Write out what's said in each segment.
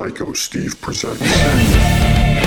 Psycho Steve presents.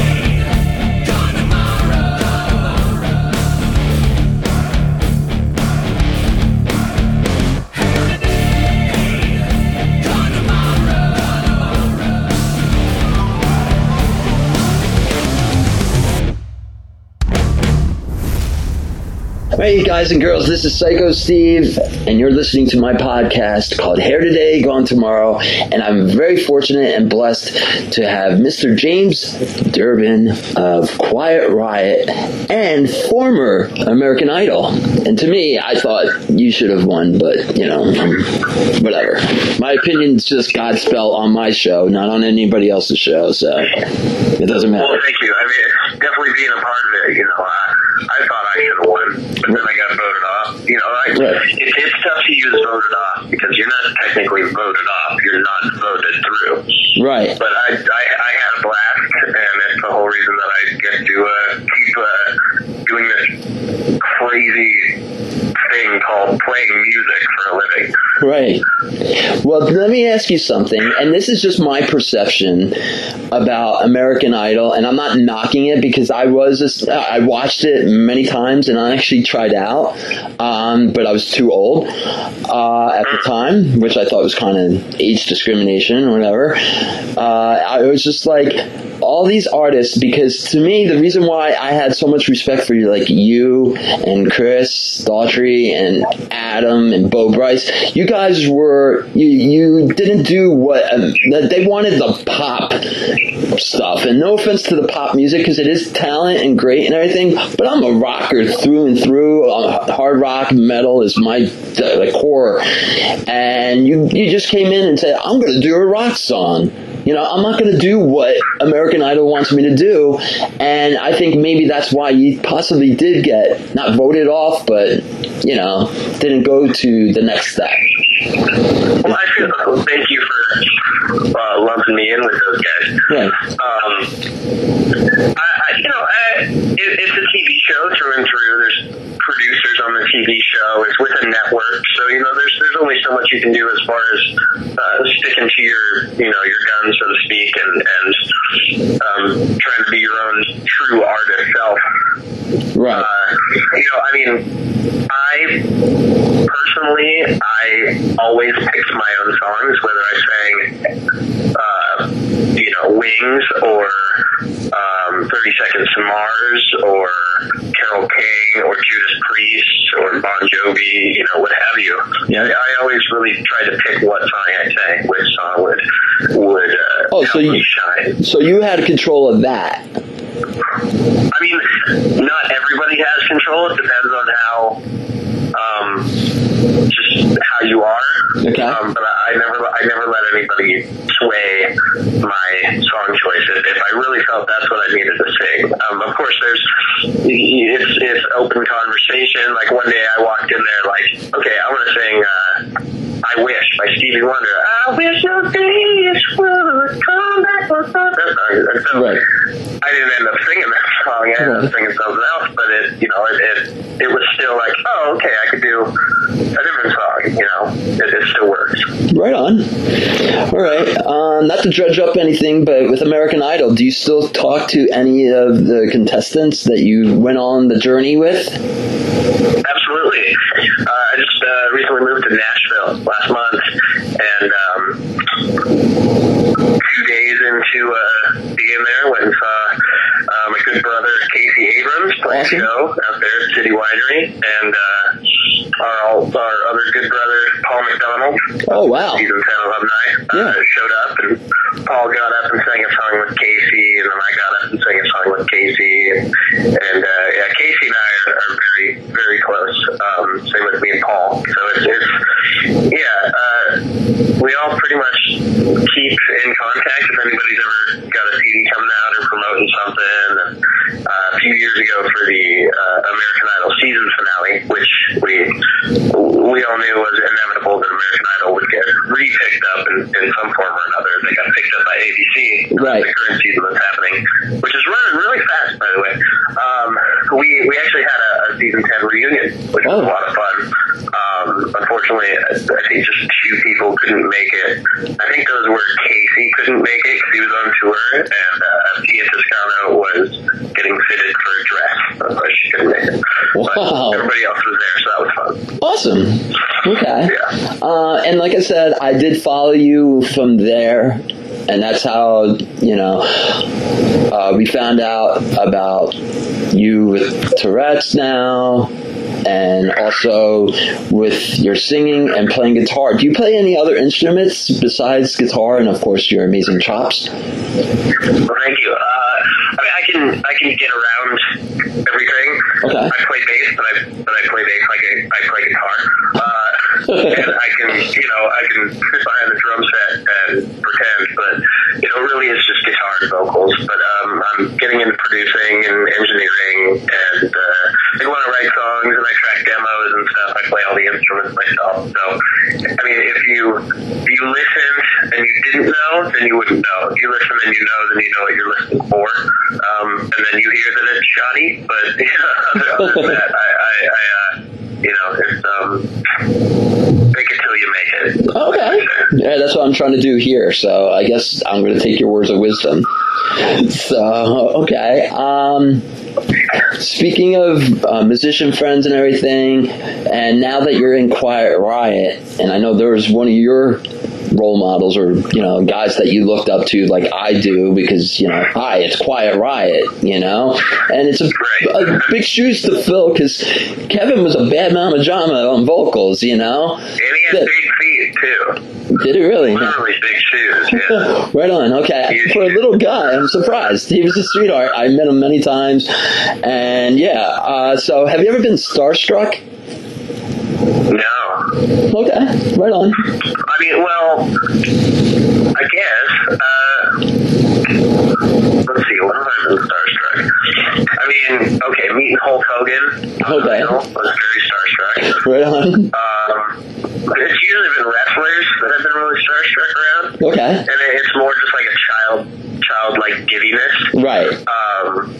Hey guys and girls, this is Psycho Steve, and you're listening to my podcast called Hair Today, Gone Tomorrow. And I'm very fortunate and blessed to have Mr. James Durbin of Quiet Riot and former American Idol. And to me, I thought you should have won, but you know, whatever. My opinion's just Godspell on my show, not on anybody else's show, so it doesn't matter. Well, thank you. I mean, definitely being a part of it, you know, I, I thought I should have won, but then I got voted off. You know, I, Right. it, it's tough to use voted off because you're not technically voted off. You're not voted through. Right. But I, I, I had a blast, and it's the whole reason that I get to uh, keep uh, doing this crazy thing called playing music living. Right. Well, let me ask you something, and this is just my perception about American Idol, and I'm not knocking it because I was I watched it many times and I actually tried out, um, but I was too old uh, at the time, which I thought was kind of age discrimination or whatever. Uh, I was just like, all these artists, because to me, the reason why I had so much respect for you, like you and Chris Daughtry and Adam and Bo Bice, you guys were you you didn't do what um, they wanted the pop stuff. And no offense to the pop music because it is talent and great and everything, but I'm a rocker through and through. Uh, hard rock metal is my uh, core, and you you just came in and said I'm going to do a rock song. You know, I'm not going to do what American Idol wants me to do, and I think maybe that's why you possibly did get not voted off, but you know, didn't go to the next step. Well, I feel thank you for uh, lumping me in with those guys. Right. Um, I, I, you know, I, it, it's a TV show through and through. There's producers on the TV show. It's with a network, so you know, there's there's only so much you can do as far as uh, sticking to your you know your guns, so to speak, and and um, trying to be your own true artist self. Right. Uh, you know, I mean, I personally, I always picked my own songs, whether I sang, uh, you know, Wings or um, 30 Seconds to Mars or Carole King or Judas Priest or Bon Jovi, you know, what have you. Yeah. I, I always really try to pick what song I sang, which song would would uh, Oh, so you- shine. So you had control of that. I mean, not everybody has control. It depends on how, um, just how you are. Okay. Um, but I never, I never let anybody sway my song choices. If I really felt that's what I needed to sing, um, of course, there's it's it's open conversation. Like one day, I walked in there like, okay, I want to sing. Uh, I wish by Stevie Wonder. I wish your days would come back. That song. So Right. I didn't end up singing that song. I ended up singing something else, but it, you know, it, it, it was still like, oh, okay, I could do a different song. You know, it, it still works. Right on. All right. Um, not to dredge up anything, but with American Idol, do you still talk to any of the contestants that you went on the journey with? Absolutely. Uh, I just uh, recently moved to Nashville last month, and um, two days into uh, being there, went and saw my good brother Casey Abrams play Awesome. show out there at City Winery, and uh, our our other good brother Paul McDonald, Oh, wow. season ten alumni, uh, Yeah. showed up, and Paul got up and sang a song with Casey, and then I got up and sang a song with Casey, and, and uh, yeah, Casey and I are, are very very close. Um, same with me and Paul. So it's, it's yeah, uh, we all pretty much keep in contact if anybody's ever got a CD coming out something. And, uh, a few years ago for the uh, American Idol season finale, which we we all knew was inevitable that American Idol would get re-picked up in, in some form or another. They got picked up by ABC. Right. The current season that's happening, which is running really fast, by the way. Um, we we actually had a, a season ten reunion, which was Oh. a lot of fun. Um, Um, unfortunately, I I think just two people couldn't make it. I think those were Casey couldn't make it because he was on tour, and uh, Pia Toscano was getting fitted for a dress, she couldn't make it. Wow. But everybody else was there, so that was fun. Awesome. Okay. Yeah. Uh, and like I said, I did follow you from there, and that's how you know uh, we found out about you with Tourette's now, and also with your singing and playing guitar. Do you play any other instruments besides guitar and of course your amazing chops? Well, thank you. I mean, I can I can get around everything. Okay. I play bass, but I but I play bass like I, I play guitar. Uh, and I can you know I can sit behind the drum set and pretend, but you know really it's just guitar and vocals. But um, I'm getting into producing and engineering, and uh, I want to write songs and I track demos and stuff. I play all the instruments myself. So I mean, if you if you listened and you didn't know, then you wouldn't know. If you listen and you know, then you know what you're listening for. Um, and then you hear that it's shoddy, but other than that, I, I, I uh, you know, it's um, make it till you make it. Okay. Yeah, that's what I'm trying to do here. So I guess I'm going to take your words of wisdom. So okay. Um, speaking of uh, musician friends and everything, and now that you're in Quiet Riot, and I know there was one of your role models or you know guys that you looked up to like I do because you know hi it's Quiet Riot you know and it's a, a big shoes to fill because Kevin was a bad mama drama on vocals you know And he has That- big feet too. did he really Literally big shoes. Yeah. Right on. Okay. For a little guy, I'm surprised. He was a sweetheart. I met him many times, and yeah. Uh, so, have you ever been starstruck? No. Okay. Right on. I mean, well, I guess. Uh, let's see. What have I been starstruck? I mean, okay, meeting Hulk Hogan. Okay. Was very starstruck. Right on. Um, it's usually been wrestlers that I've been really starstruck around, Okay. and it's more just like a child, childlike giddiness. Right. Um,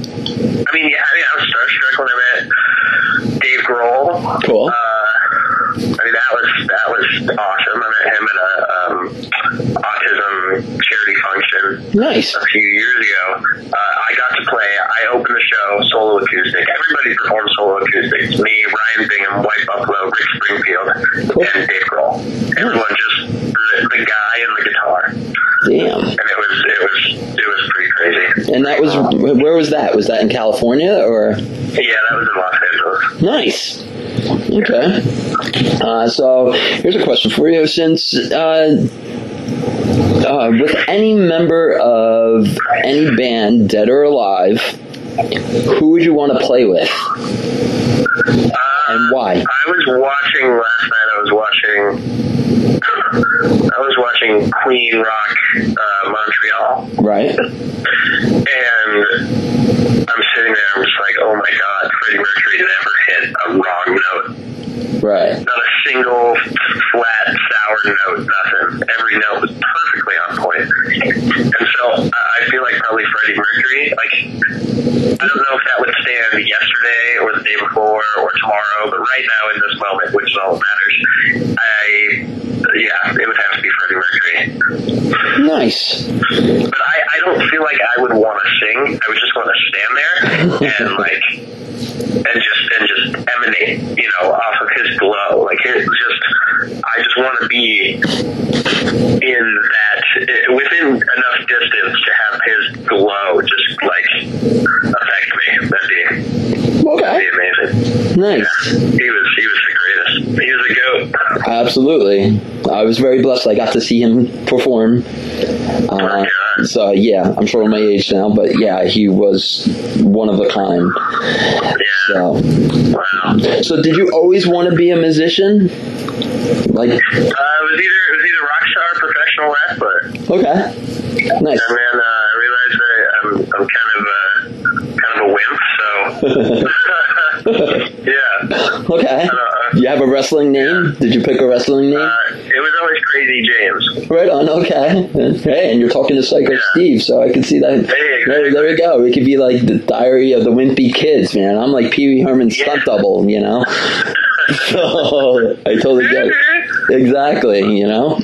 I mean, yeah, I mean, I was starstruck when I met Dave Grohl. Cool. Uh, I mean, that was that was awesome. I met him at a um, autism charity function Nice. a few years ago. Uh, I got to play. I opened the show solo acoustic. Everybody performed solo acoustics. Me, Ryan Bingham, White Buffalo, Rick Springfield, Cool. and Dave Grohl. Everyone just the, the guy and the guitar, Damn. and it was it was it was pretty crazy. And that was where was that? Was that in California or? Yeah, that was in Los Angeles. Nice. Okay. Uh, so here's a question for you. Since uh, uh, with any member of any band, dead or alive, who would you want to play with? Uh, and why? I was watching last night. I was watching. I was watching Queen Rock uh, Montreal, Right. and I'm sitting there. I'm just like, oh my god, Freddie Mercury never hit a wrong note. Right. Not a single flat, sour note. Nothing. Every note was perfectly on point. And so I I feel like probably Freddie Mercury. Like I don't know if that would stand yesterday or the day before or tomorrow, but right now in this moment, which is all that matters, I yeah, it would have to be Freddie Mercury. Nice. But I, I don't feel like I would want to sing. I would just want to stand there and like and just and just emanate, you know, off of his glow. Like it just I just want to be in that within enough distance to have his glow just like affect me. That'd be that'd Okay. amazing. Nice. He was he was the greatest. He was a goat. Absolutely. I was very blessed. I got to see him perform. Uh, so yeah, I'm showing my age now, but yeah, he was one of a kind. Yeah. So, Wow. so did you always want to be a musician? Like, Uh, it was either it was either rock star, or professional wrestler. okay, nice. And then uh, I realized I, I'm I'm kind of a kind of a wimp. So yeah, Okay. uh, You have a wrestling name? Did you pick a wrestling name? uh, it was always Crazy James. Right on. Okay. Hey, and you're talking to Psycho Yeah. Steve, so I can see that. Hey, There, there we go. It could be like the Diary of the Wimpy Kids, man. I'm like Pee Wee Herman's stunt double, you know. so I totally get it. Exactly, you know.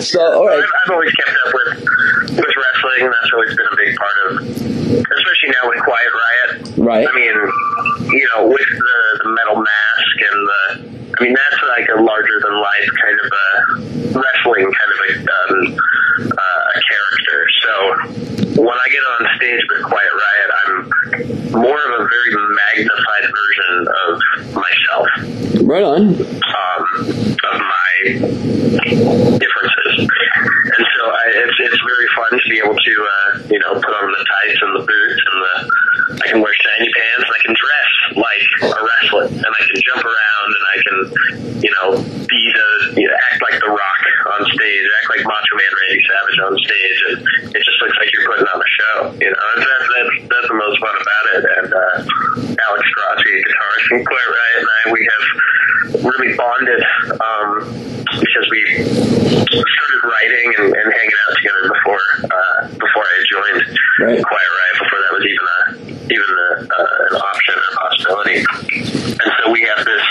So all right. I've, I've always kept up with with wrestling, that's always been a big part of, especially now with Quiet Riot. Right. I mean, you know, with the, the metal mask and the, I mean, that's like a larger than life kind of a wrestling kind of a, um, uh, a character. So when I get on stage with Quiet Riot, I'm more of a very magnified version of myself, Right on. um, of my differences. And so I, it's, it's very fun to be able to, uh, you know, put on the tights and the boots and the, I can wear shiny pants and I can dress like a wrestler and I can jump around and I can, you know, be the, you know, act like The Rock on stage, act like Macho Man Randy Savage on stage. And it just looks like you're putting on a show, you know, and that's, that's, that's the most fun about it. And, uh, Alex Grassi, guitarist from Quiet Riot and I, we have really bonded, um, because we started writing and, and hanging out together before, uh, before I joined Right. Quiet Riot, before that was even a, even a, uh, an option or a possibility. And so we have this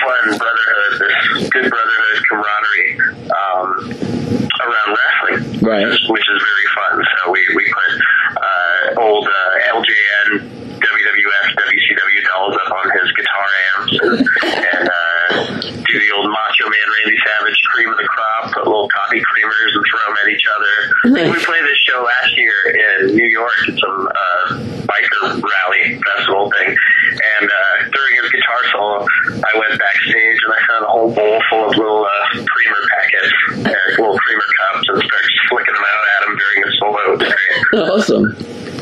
fun brotherhood, this good brotherhood camaraderie, um, around wrestling Right. which is very fun. So we, we put uh, old uh, LJN WWF WCW dolls up on his guitar amps and, and uh, do the old Macho Man Randy Savage cream of the crop, put little coffee creamers and throw them at each other. Nice. We played this show last year in New York at some uh, biker rally festival thing, and uh, during his guitar solo, I went backstage and I found a whole bowl full of little uh, creamer packets, uh, little creamer cups, and started flicking them out at him during the solo. It was great. Awesome.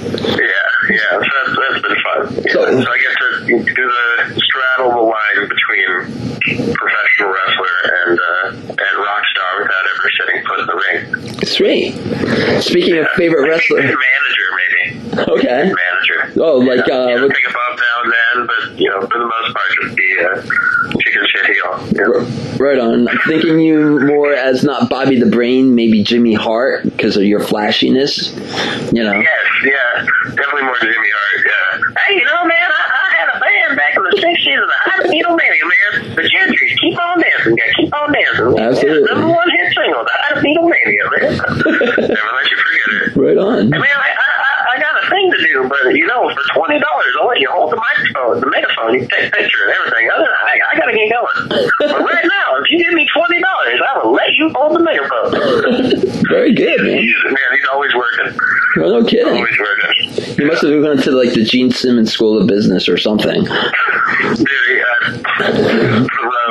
Yeah, yeah, so that's, that's been fun. Yeah. So- So, I get to do the straddle the line between professional wrestler and uh, and rock star without ever setting foot in the ring. Sweet. Speaking of favorite wrestler, manager maybe okay. manager. Oh, like, yeah, uh, you know, take a bump now and then, but you know, for the most part, just be uh, chicken shit heel. Yeah. Right on. I'm thinking you more as not Bobby the Brain, maybe Jimmy Hart because of your flashiness. You know. Yes, yeah, definitely more Jimmy Hart. Yeah. Hey, you know, man, I, I had a band back in the '60s, and I Needle Mania, man. The Gentrys keep on dancing, yeah, keep on dancing. Absolutely. Yeah, number one hit single, the High Needle Mania, man. Never let you forget it. Right on. Hey, man, I, I, I- I got a thing to do, but you know, for twenty dollars, I'll let you hold the microphone, the megaphone. You can take a picture and everything. Other than I, I gotta get going. but right now, if you give me twenty dollars, I will let you hold the megaphone. Very good, man. He's, man, he's always working. Well, no kidding. Always working. You must have gone to like the Gene Simmons School of Business or something. Dude, uh, road.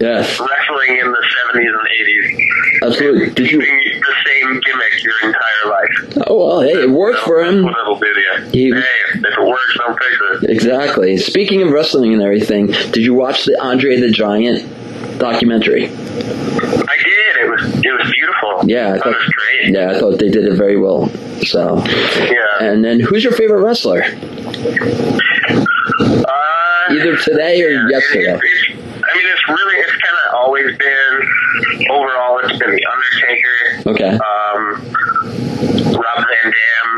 Yes, Wrestling in the 70s and 80s. absolutely. Did you? The same gimmick your entire life. Oh well, hey, it worked for him. What it'll do to you. He- hey, if it works, don't fix it. Exactly. Speaking of wrestling and everything, did you watch the Andre the Giant documentary? I did. It was it was beautiful. Yeah, I thought, was great. yeah, I thought they did it very well. So, Yeah. and then who's your favorite wrestler? Uh, Either today or yesterday. It, it, I mean, it's really, it's kind of always been, overall, it's been The Undertaker, Okay. um, Rob Van Dam,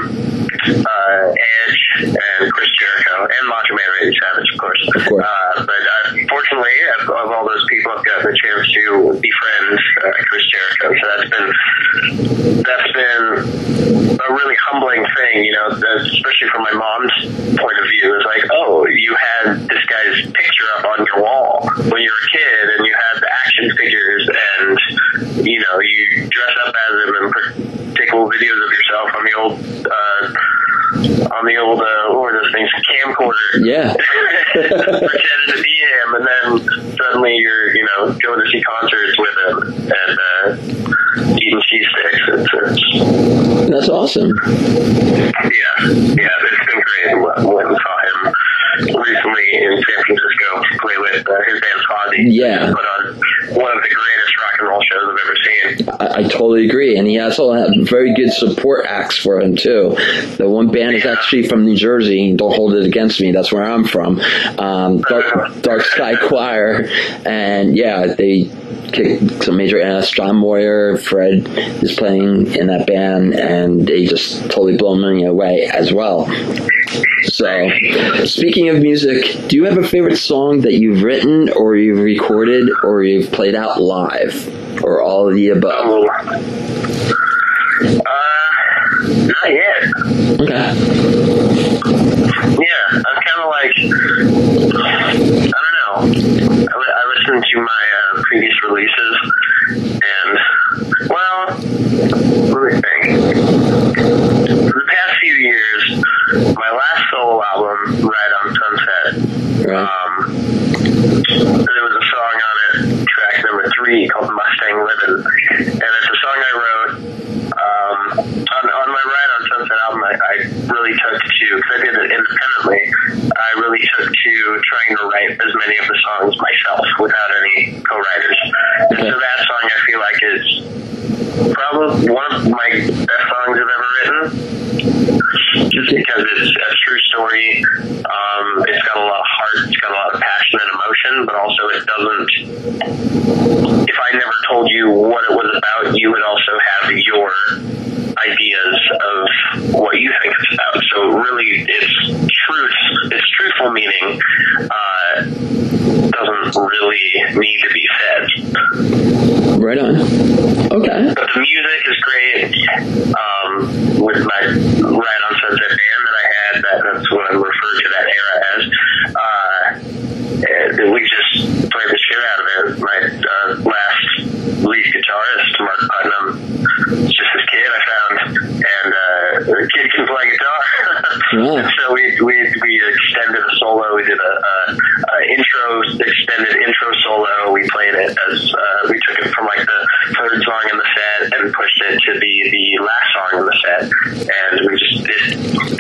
uh, Edge, and Chris Jericho, and Macho Man Randy Savage, of course. Of course. Uh, but uh, fortunately, of, of all those people, I've gotten a chance to befriend uh, Chris Jericho. So that's been that's been a really humbling thing, you know, especially from my mom's point of view. It's like, oh, you had this guy's picture up on your wall when you were you know, you dress up as him and take little videos of yourself on the old. Uh, on the old, uh, what were those things, camcorder. Yeah. Pretending to be him, and then suddenly you're, you know, going to see concerts with him and uh, eating cheese sticks. It's, it's, That's awesome. yeah, yeah, it's been great. Went and saw him recently in San Francisco play with uh, his band Fozzy. Yeah. Put on one of the greatest rock and roll shows I've ever seen. I, I totally agree, and he also had very good support acts for him too. The one band is actually from New Jersey. Don't hold it against me. That's where I'm from. Um, Dark, Dark Sky Choir, and yeah, they kick some major ass. John Moyer, Fred is playing in that band, and they just totally blow me away as well. So, speaking of music, do you have a favorite song that you've written, or you've recorded, or you've played out live, or all of the above? Oh. Uh, not yet. Okay. Yeah, I'm kind of like, I don't know. I, I listened to my uh, previous releases, and, well, let me think. For the past few years, my last solo album, Ride on Sunset, Right. um, there was a song on it, track number three, called Mustang Livin', and it's a song I wrote um, on, on my Ride on Sunset album. I, I really took to, because I did it independently, I really took to trying to write as many of the songs myself without any co-writers. And so that song I feel like is probably one of my best songs I've ever written just because it's a true story. Um, it's got a lot of heart, it's got a lot of passion and emotion, but also it doesn't. If I never told you what it was about, you would also have your ideas of what you think it's about. So really, it's truth. It's truthful meaning. Uh, doesn't really need to be said. Right on. Okay. But the music is great. Um, with my Ride on Sunset band that I had, that, that's what I refer to that era as. And we just played the shit out of it. My uh, last lead guitarist, Mark Putnam, just this kid I found, and uh, the kid can play guitar. And so we, we we extended a solo. We did a, a, a intro, extended intro solo. We played it as uh, we took it from like the third song in the set and pushed it to be the last song in the set. And we just it,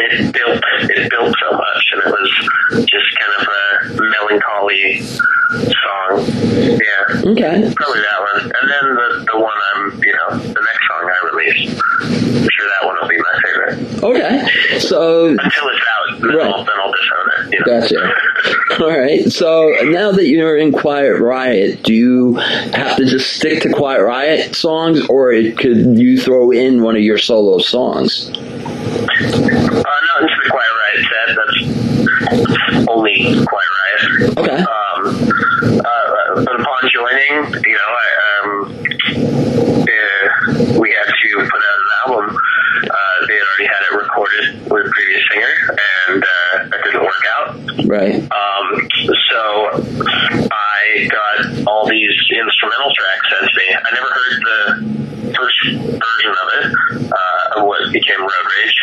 it built it built so much, and it was just kind of a song. Yeah, Okay. probably that one. And then the the one I'm you know the next song I released. I'm sure that one will be my favorite Okay. So until it's out. Then, Right. I'll, then I'll disown it. You know? Gotcha. All right. So now that you're in Quiet Riot, do you have to just stick to Quiet Riot songs, or it, could you throw in one of your solo songs? Uh, no, is the Quiet Riot set. That's only Quiet Riot. Okay. Um, uh, but upon joining, you know, I, um, uh, we had to put out an album. Uh, they had already had it recorded with a previous singer, and uh, that didn't work out. Right. Um, so I got all these instrumental tracks sent to me. I never heard the first version of it, uh, of what became Road Rage.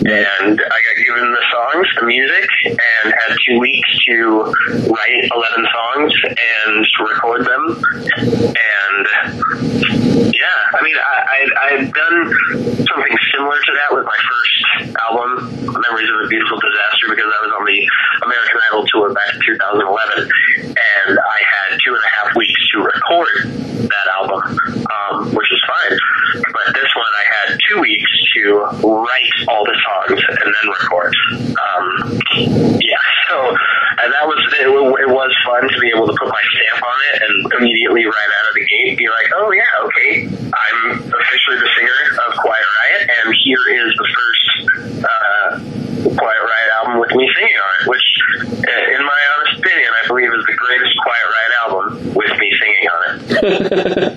And I got given the songs, the music, and had two weeks to write 11 songs and record them. And yeah, I mean, I, I, I had done something similar to that with my first album, Memories of a Beautiful Disaster, because I was on the American Idol tour back in 2011, and I had two and a half weeks to record that album, um, which is fine. But this one, I had two weeks to write all the songs and then record. Um, yeah, so and that was it, it was fun to be able to put my stamp on it and immediately right out of the gate be like, oh yeah, okay, I'm officially the singer of Quiet Riot, and here is the first uh, Quiet Riot album with me singing on it, which, uh, in my honest opinion, I believe is the greatest Quiet Riot album with me singing on it.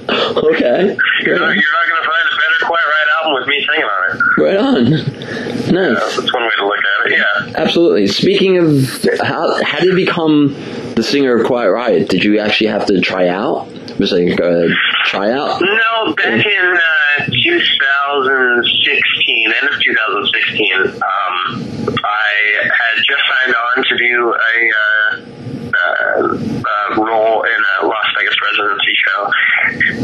okay. You're not, you're not going to find Quiet Riot album with me singing on it. Right on. Nice. Uh, that's one way to look at it. Yeah. Absolutely. Speaking of how how did you become the singer of Quiet Riot? Did you actually have to try out? Was it like a tryout? No, back in uh, 2016, end of 2016, um, I had just signed on to do a uh, uh, uh, role in a Las Vegas residency show,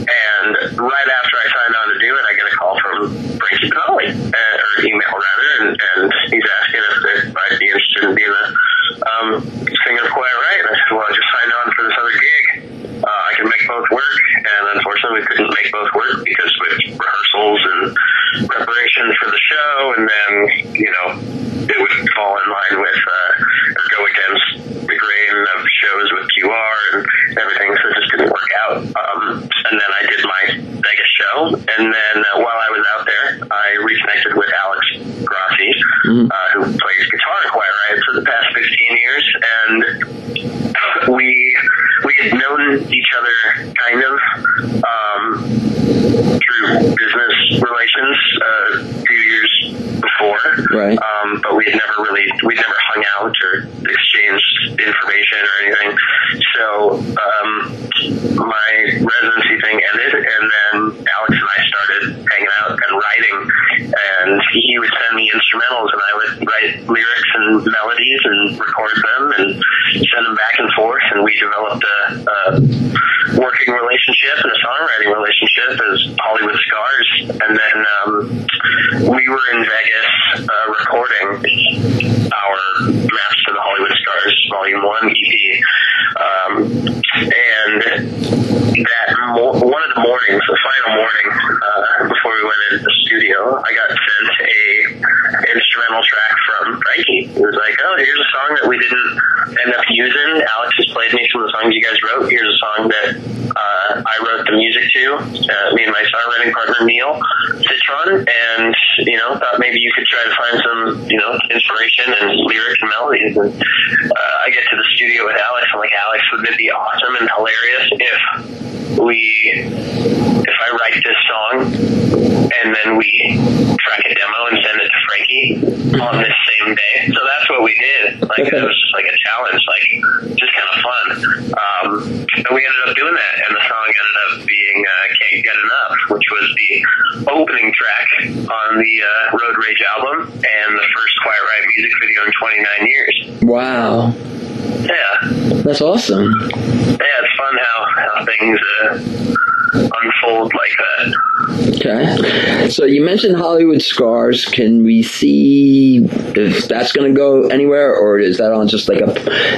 and right after I signed on to do it, I get a call from Frankie Banali, uh, or email rather, and, and he's asking if, if I'd be interested in being a um, singer of Quiet Riot. And I said, well, I just signed on for this other gig. Uh, I can make both work, and unfortunately, for the show, and then you know it would fall in line with uh, or go against the grain of shows with QR and everything, so it just didn't work out. Um, and then I did my Vegas show, and then uh, while I was out there, I reconnected with Alex Grassi, uh, who plays guitar in Quiet Riot for the past 15 years, and we we had known each other kind of um, through business relations uh, a few years before, Right. um, but we had never really we'd never hung out or exchanged information or anything. So um, my residency thing ended, and then Alex and I started hanging out and writing. And he would send me instrumentals, and I would write lyrics and melodies and record them and send them back and forth. And we developed a, a working relationship and a songwriting relationship as Hollywood Scars. And then um, we were in Vegas uh, recording our Maps to the Hollywood Scars Volume 1 EP. Um, and that mo- one of the mornings, the final morning uh, before we went into the studio, I got sent instrumental track from Frankie. It was like, oh, here's a song that we didn't end up using. Alex has played me some of the songs you guys wrote. Here's a song that uh, I wrote the music to. Uh, me and my songwriting partner Neil Citron, and you know, thought maybe you could try to find some, you know, inspiration and lyrics and melodies. And uh, I get to the studio with Alex. I'm like, Alex, wouldn't it be awesome and hilarious if we, if I write this song and then we track a demo and send it to Frankie on this same day? So that's what we did. Like it was just like a challenge, like just kind of fun. Um, and we ended up doing that, and the song ended up being uh, "Can't Get Enough," which was the opening track on the uh, Road Rage album and the first Quiet Riot music video in 29 years. Wow. Yeah, That's awesome. yeah, it's fun how how things uh, unfold like that. Okay. So you mentioned Hollywood Scars. Can we see if that's going to go anywhere, or is that on just like a,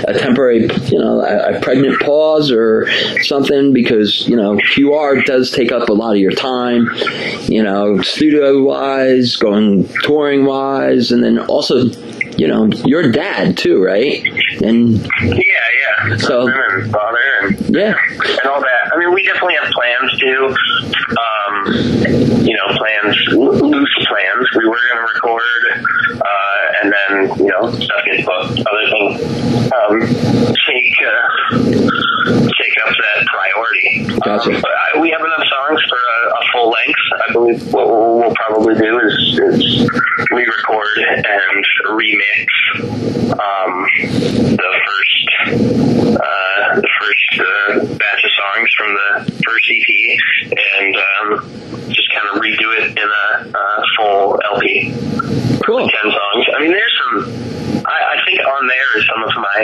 a temporary, you know, a, a pregnant pause or something? Because you know, QR does take up a lot of your time, you know, studio wise, going touring wise, and then also, you know, your dad too, right? And Yeah, yeah. So- and father and yeah, and all that. I mean, we definitely have plans to, um, you know, plans, loose plans. We were going to record, uh, and then, you know, stuff gets booked. Other things um, take uh, take up that priority. Gotcha. Um, but I, we have enough songs for a, a full length. I believe what we'll, probably do is, is re-record and remix um, the first uh, the first uh, batch of songs from the first EP and um, just kind of redo it in a uh, full LP. cool. 10 songs. I mean, there's some, I, I think on there is some of my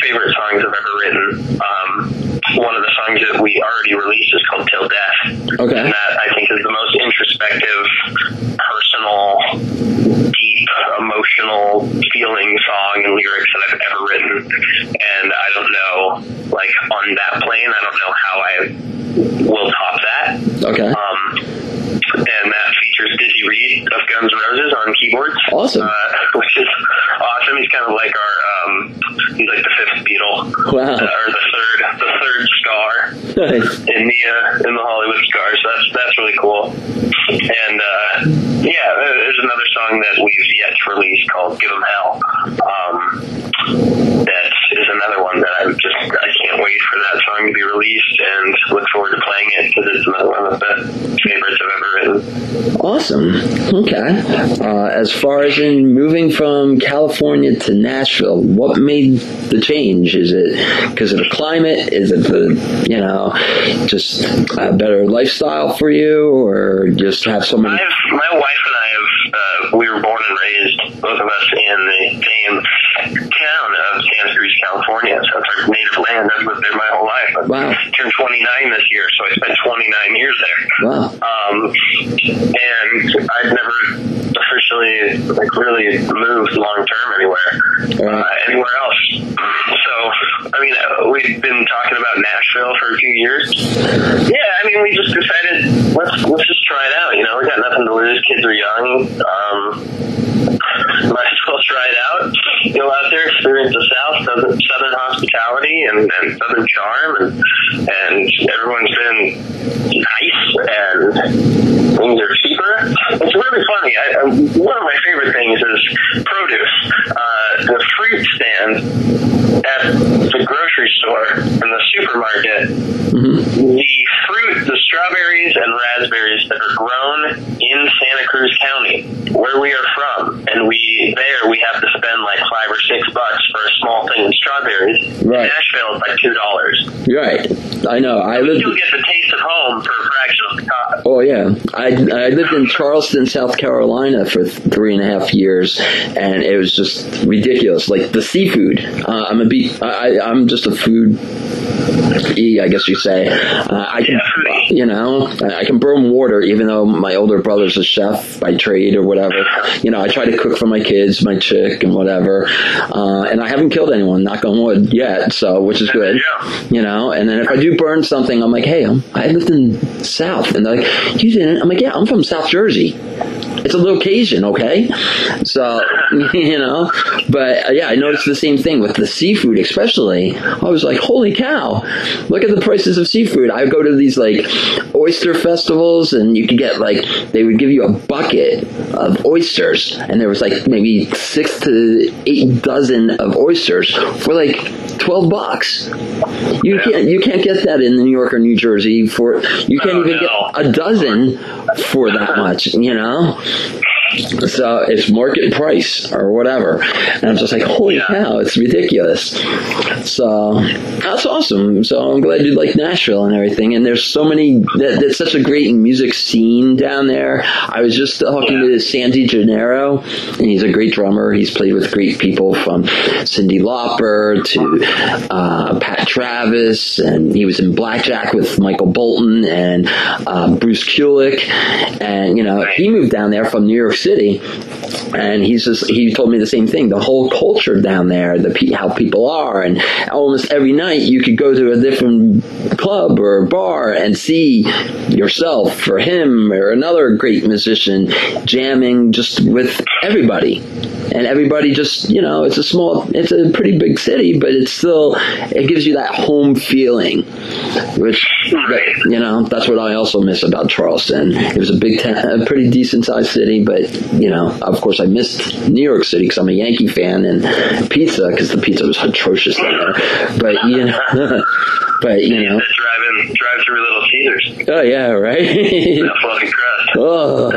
favorite songs I've ever written. Um, one of the songs that we already released is called Till Death. Okay. And that I think is the most introspective, personal, emotional feeling song and lyrics that I've ever written. And I don't know, like on that plane, I don't know how I will top that. Okay. Um, and that features Dizzy Reed of Guns N' Roses on keyboards. Awesome. Uh, which is awesome. He's kind of like our, um, he's like the fifth Beatle. Wow. Uh, or the third, the third star Nice. in the, uh, in the Hollywood Scar. So that's, that's really cool. And, uh, yeah, there- there's another song that we've yet to release called Give 'em Hell. Um, that is another one that I'm just, I can't wait for that song to be released and look forward to playing it because it's another one of the favorites I've ever written. Awesome. Okay. Uh, as far as in moving from California to Nashville, what made the change? Is it because of the climate? Is it the, you know, just a better lifestyle for you or just have so many? I've, my wife and I we were born and raised, both of us, in the same town of Santa Cruz, California. So it's our native land. I've lived there my whole life. I Wow. turned 29 this year, so I spent 29 years there. Wow. Um, and I've never officially, like, really moved long term anywhere, uh, anywhere else. So, I mean, uh, we've been talking about Nashville for a few years. Yeah, I mean, we just decided let's let's just try it out. You know, we got nothing to lose. Kids are young. Um, might as well try it out. Go out there, experience the South, southern, southern hospitality, and, and southern charm, and and everyone's been nice, and things are cheaper. It's really funny. I, I, one of my favorite things is produce. Uh, the fruit stand at the grocery store and the supermarket. The fruit, the strawberries and raspberries that are grown in Santa Cruz County, where we are from, and we there we have to spend like five or six bucks for a small thing of strawberries. Right. In Nashville, it's like two dollars. Right. I know. I lived. You'll get the taste of home for a fraction of the cost. Oh yeah, I I lived in Charleston, South Carolina for three and a half years, and it was just ridiculous. Like the seafood. Uh, I'm a be I, I'm just a food. E, I guess you say. Uh, I can, you know, I I can burn water, even though my older brother's a chef by trade or whatever. You know, I try to cook for my kids, my chick, and whatever. Uh, and I haven't killed anyone, knock on wood, yet. So, which is good. Yeah. You know, and then if I do burn something, I'm like, hey, I'm, I lived in South, and they're like, you didn't? I'm like, yeah, I'm from South Jersey. It's a location, okay? So, you know, but uh, yeah, I noticed the same thing with the seafood, especially. I was like, holy cow, look at the prices of seafood. I go to these like oyster festivals, and you could get like, they would give you a bucket of oysters, and there was like maybe six to eight dozen of oysters for like 12 bucks. You can't, you can't get that in New York or New Jersey for, you can't Oh, even no. get a dozen for that much, you know? So it's market price or whatever. And I'm just like, holy cow, it's ridiculous. So that's awesome. So I'm glad you like Nashville and everything. And there's so many, that, that's such a great music scene down there. I was just talking to Sandy Gennaro, and he's a great drummer. He's played with great people from Cyndi Lauper to uh, Pat Travers, and he was in Blackjack with Michael Bolton and uh, Bruce Kulick. And, you know, he moved down there from New York City, and he's just, he told me the same thing. The whole culture down there, the how people are, and almost every night you could go to a different club or bar and see yourself or him or another great musician jamming just with everybody and everybody just you know it's a small it's a pretty big city but it's still it gives you that home feeling which you know that's what i also miss about charleston. It was a big town a pretty decent sized city but you know of course i missed new york city because i'm a yankee fan and pizza because the pizza was atrocious there. But you know but you know. Driving, drive through Little Caesars. oh yeah right? That fluffy crust. Oh,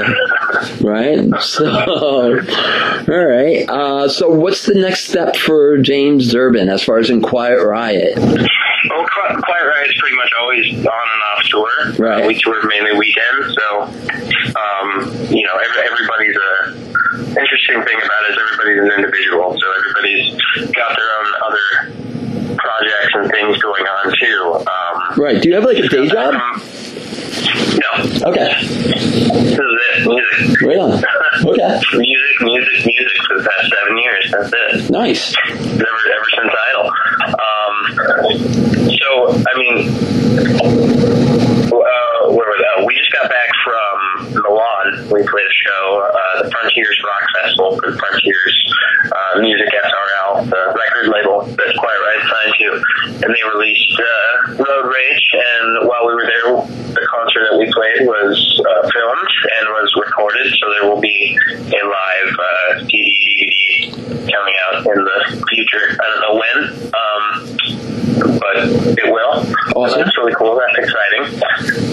right. So, all right. Uh, so, what's the next step for James Durbin as far as in Quiet Riot? Well, Quiet Riot's pretty much always on and off tour. Right. Uh, we tour mainly weekends, so um, you know, every, everybody's a interesting thing about it is everybody's an individual, so everybody's got their own other projects and things going on too. Um, Right. Do you have like a day job? um, no, Okay. Music. Right on. Okay. Music, music, music for the past seven years. That's it. Nice. ever ever since Idol. Um, so I mean, uh, where was that? We just got back from Milan. We played a show, uh, the Frontiers Rock Festival for the Frontiers uh, Music SRL, the record label that's quite to, and they released uh, Road Rage. And while we were there, the concert that we played was uh, filmed and was recorded, so there will be a live uh, CD DVD coming out in the future. I don't know when, um, but it will. Awesome. That's really cool. That's exciting.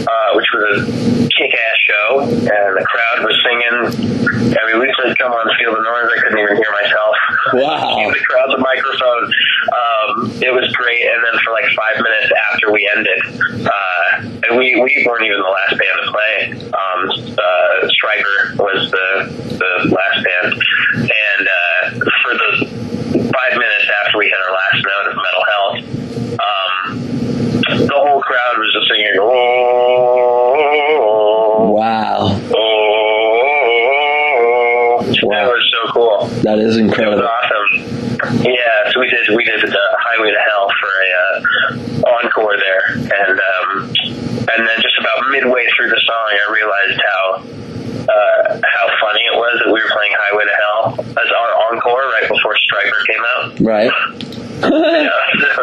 Uh, which was a kick-ass show, and the crowd was singing. I mean, we played "Come On, Feel the Noise." I couldn't even hear myself. Wow. the crowd's a microphone. Um, it was great, and then for like five minutes after we ended, uh, and we, we weren't even the last band to play. Um, uh, Stryper was the the last band, and uh, for the five minutes after we hit our last note of Metal Health, um, the whole crowd was just singing. Oh, Wow. oh, Wow. That was so cool. That is It was incredible. awesome. Yeah, so we did we did the Highway to Hell for a uh, encore there, and um, and then just about midway through the song, I realized how uh, how funny it was that we were playing Highway to Hell as our encore right before Stryper came out. Right. Yeah,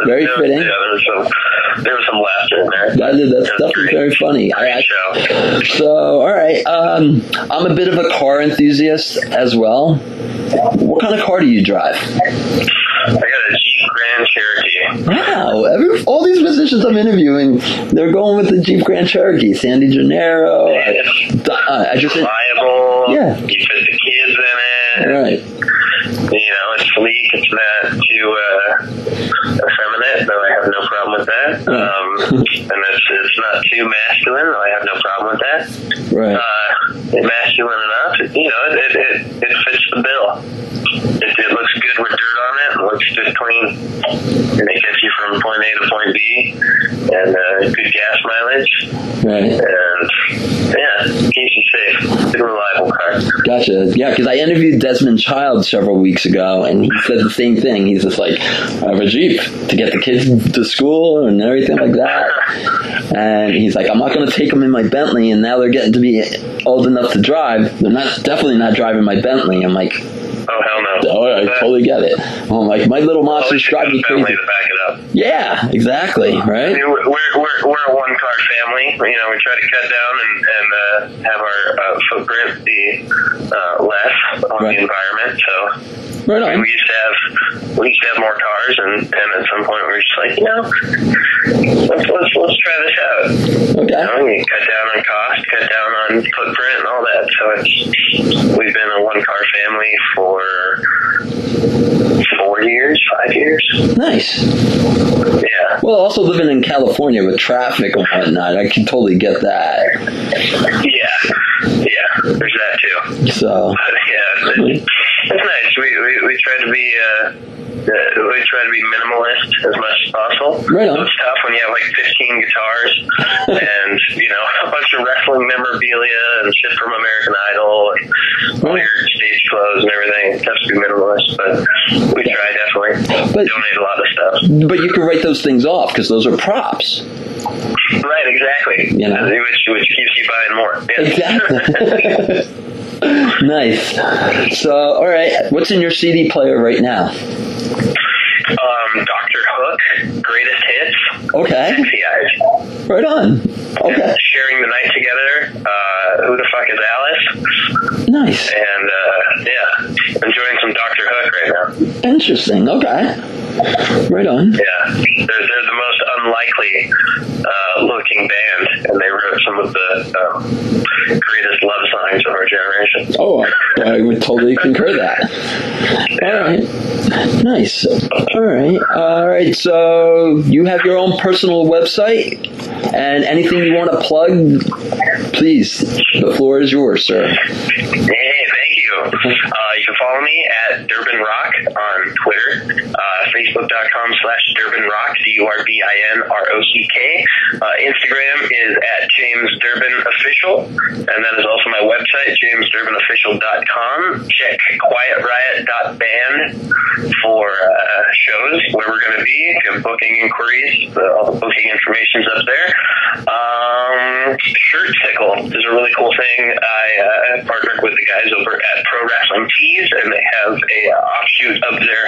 Very was- fitting. Yeah, there was some there was some laughter in there. That is, was definitely great. very funny. I, Great I, show. so, all right. Um, I'm a bit of a car enthusiast as well. What kind of car do you drive? I got a Jeep Grand Cherokee. Wow, every, all these musicians I'm interviewing, they're going with the Jeep Grand Cherokee. Sandy Gennaro. I, uh, I just Reliable. Yeah. You fit the kids in it. right. You know, it's not too uh, effeminate, though I have no problem with that. Um, and it's, it's not too masculine, though I have no problem with that. Right. Uh, masculine enough. You know, it, it, it, it fits the bill. It, it looks good with dirt on it. It looks just clean. And it gets you from point A to point B. And uh, good gas mileage. Right. And yeah, keeps you safe. Good, reliable car. Gotcha. Yeah, because I interviewed Desmond Child several weeks ago, and he said the same thing. He's just like, I have a Jeep to get the kids to school and everything like that. And he's like, I'm not going to take them in my Bentley, and now they're getting to be old enough to drive. They're not definitely not driving my Bentley. I'm like, Oh, hell no. oh, I totally get it. I'm like, my little monsters drive me crazy. to back it up. Yeah, exactly. I Right. mean, we're, we're, we're a one car family. You know, we try to cut down and, and uh, have our uh, footprint be uh, less on Right. the environment. So Right I on. we used to have we used to have more cars, and, and at some point we were just like, you know, let's let's, let's try this out. You Okay. know, we cut down on cost, cut down on footprint, and all that. So it's we've been a one car family for four years, five years. Nice. Yeah. Well, also living in California with traffic and whatnot, I can totally get that. Yeah, yeah. There's that too. So, But yeah, it's, nice. We, we we try to be uh, uh, we try to be minimalist as much as possible. Right on. It's tough when you have like 15 guitars and you know a bunch of wrestling memorabilia and shit from American Idol and all Right. your stage clothes and everything. It's tough to be minimalist, but we try definitely. But- Donate a lot of stuff. but you can write those things off because those are props. Right, exactly. You know. Which which keeps you buying more. Yeah. Exactly. nice. So, all right, what's in your CD player right now? um, Doctor Hook, Greatest Hits, Okay, Sexy Eyes. right on. Okay, Sharing the night together. Uh, who the fuck is Alice? nice. And uh, yeah, enjoying some Doctor Hook right now. Interesting. Okay, right on. Yeah, they're, they're the most unlikely uh, looking band, and they wrote some of the um, greatest love songs of our generation. Oh, I, would totally concur that. All right, nice. All right, all right. So you have your own personal website, and anything you want to plug, please. The floor is yours, sir. Hey, thank you. Uh, you can follow me at Durbin Rock on Twitter, uh, Facebook.com slash Durban D-U-R-B-I-N-R-O-C-K. Uh, Instagram is at James Durbin Official, and that is also my website, jamesdurbinofficial.com. Check quietriot.band for uh, shows where we're going to be. If booking inquiries, the, all the booking information's up there. Um, Shirt Sickle is a really cool thing. I uh, partnered with the guys over at Pro Wrestling Tees, and they have a uh, offshoot of their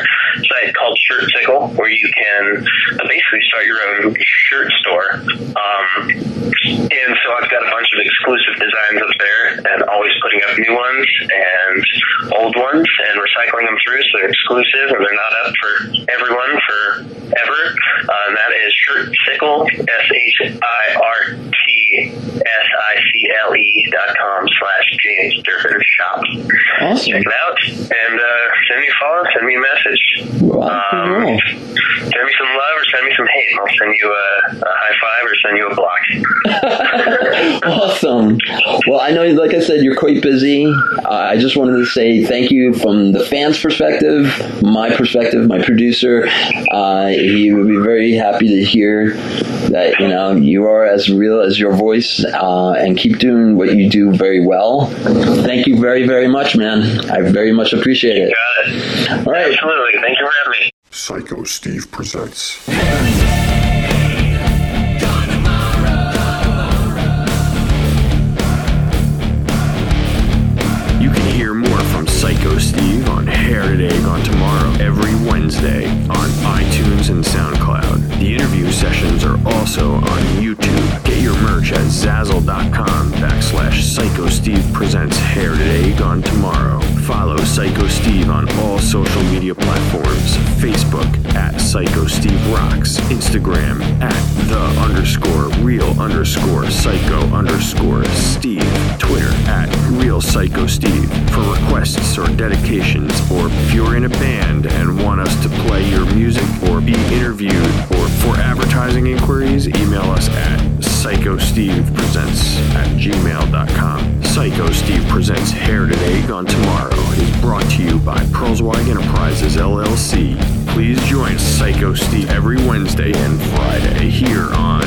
site called Shirt Sickle, where you can uh, basically start your own shirt store. Um, and so I've got a bunch of exclusive designs up there, and always putting up new ones and old ones, and recycling them through, so they're exclusive and they're not up for everyone forever. Uh, and that is Shirt Sickle, S H I R T S I C L E dot com slash James Durbin Shop. Awesome. Check it out and uh, send me a follow, send me a message. Rock roll. Um, send me some love or send me some hate. I'll send you a, a high five or send you a block. awesome. Well, I know, like I said, you're quite busy. Uh, I just wanted to say thank you from the fans' perspective, my perspective, my producer. Uh, he would be very happy to hear that you know you are as real as your voice uh, and keep doing what you do very well. Thank you very, very much, man. I very much appreciate it. You got it. All right. Absolutely. Thank you for having me. Psycho Steve presents. You can hear more from Psycho Steve on Hair Today Gone Tomorrow every Wednesday on iTunes and SoundCloud. The interview sessions are also merch at Zazzle.com backslash Psycho Steve presents Hair Today Gone Tomorrow. Follow Psycho Steve on all social media platforms. Facebook at Psycho Steve Rocks. Instagram at the underscore real underscore psycho underscore Steve. Twitter at real psycho Steve. For requests or dedications, or if you're in a band and want us to play your music or be interviewed, or for advertising inquiries, email us at psychostevepresents at gmail.com. Psycho Steve Presents hair today, gone Tomorrow is brought to you by Pearlswag Enterprises LLC. Please join Psycho Steve every Wednesday and Friday here on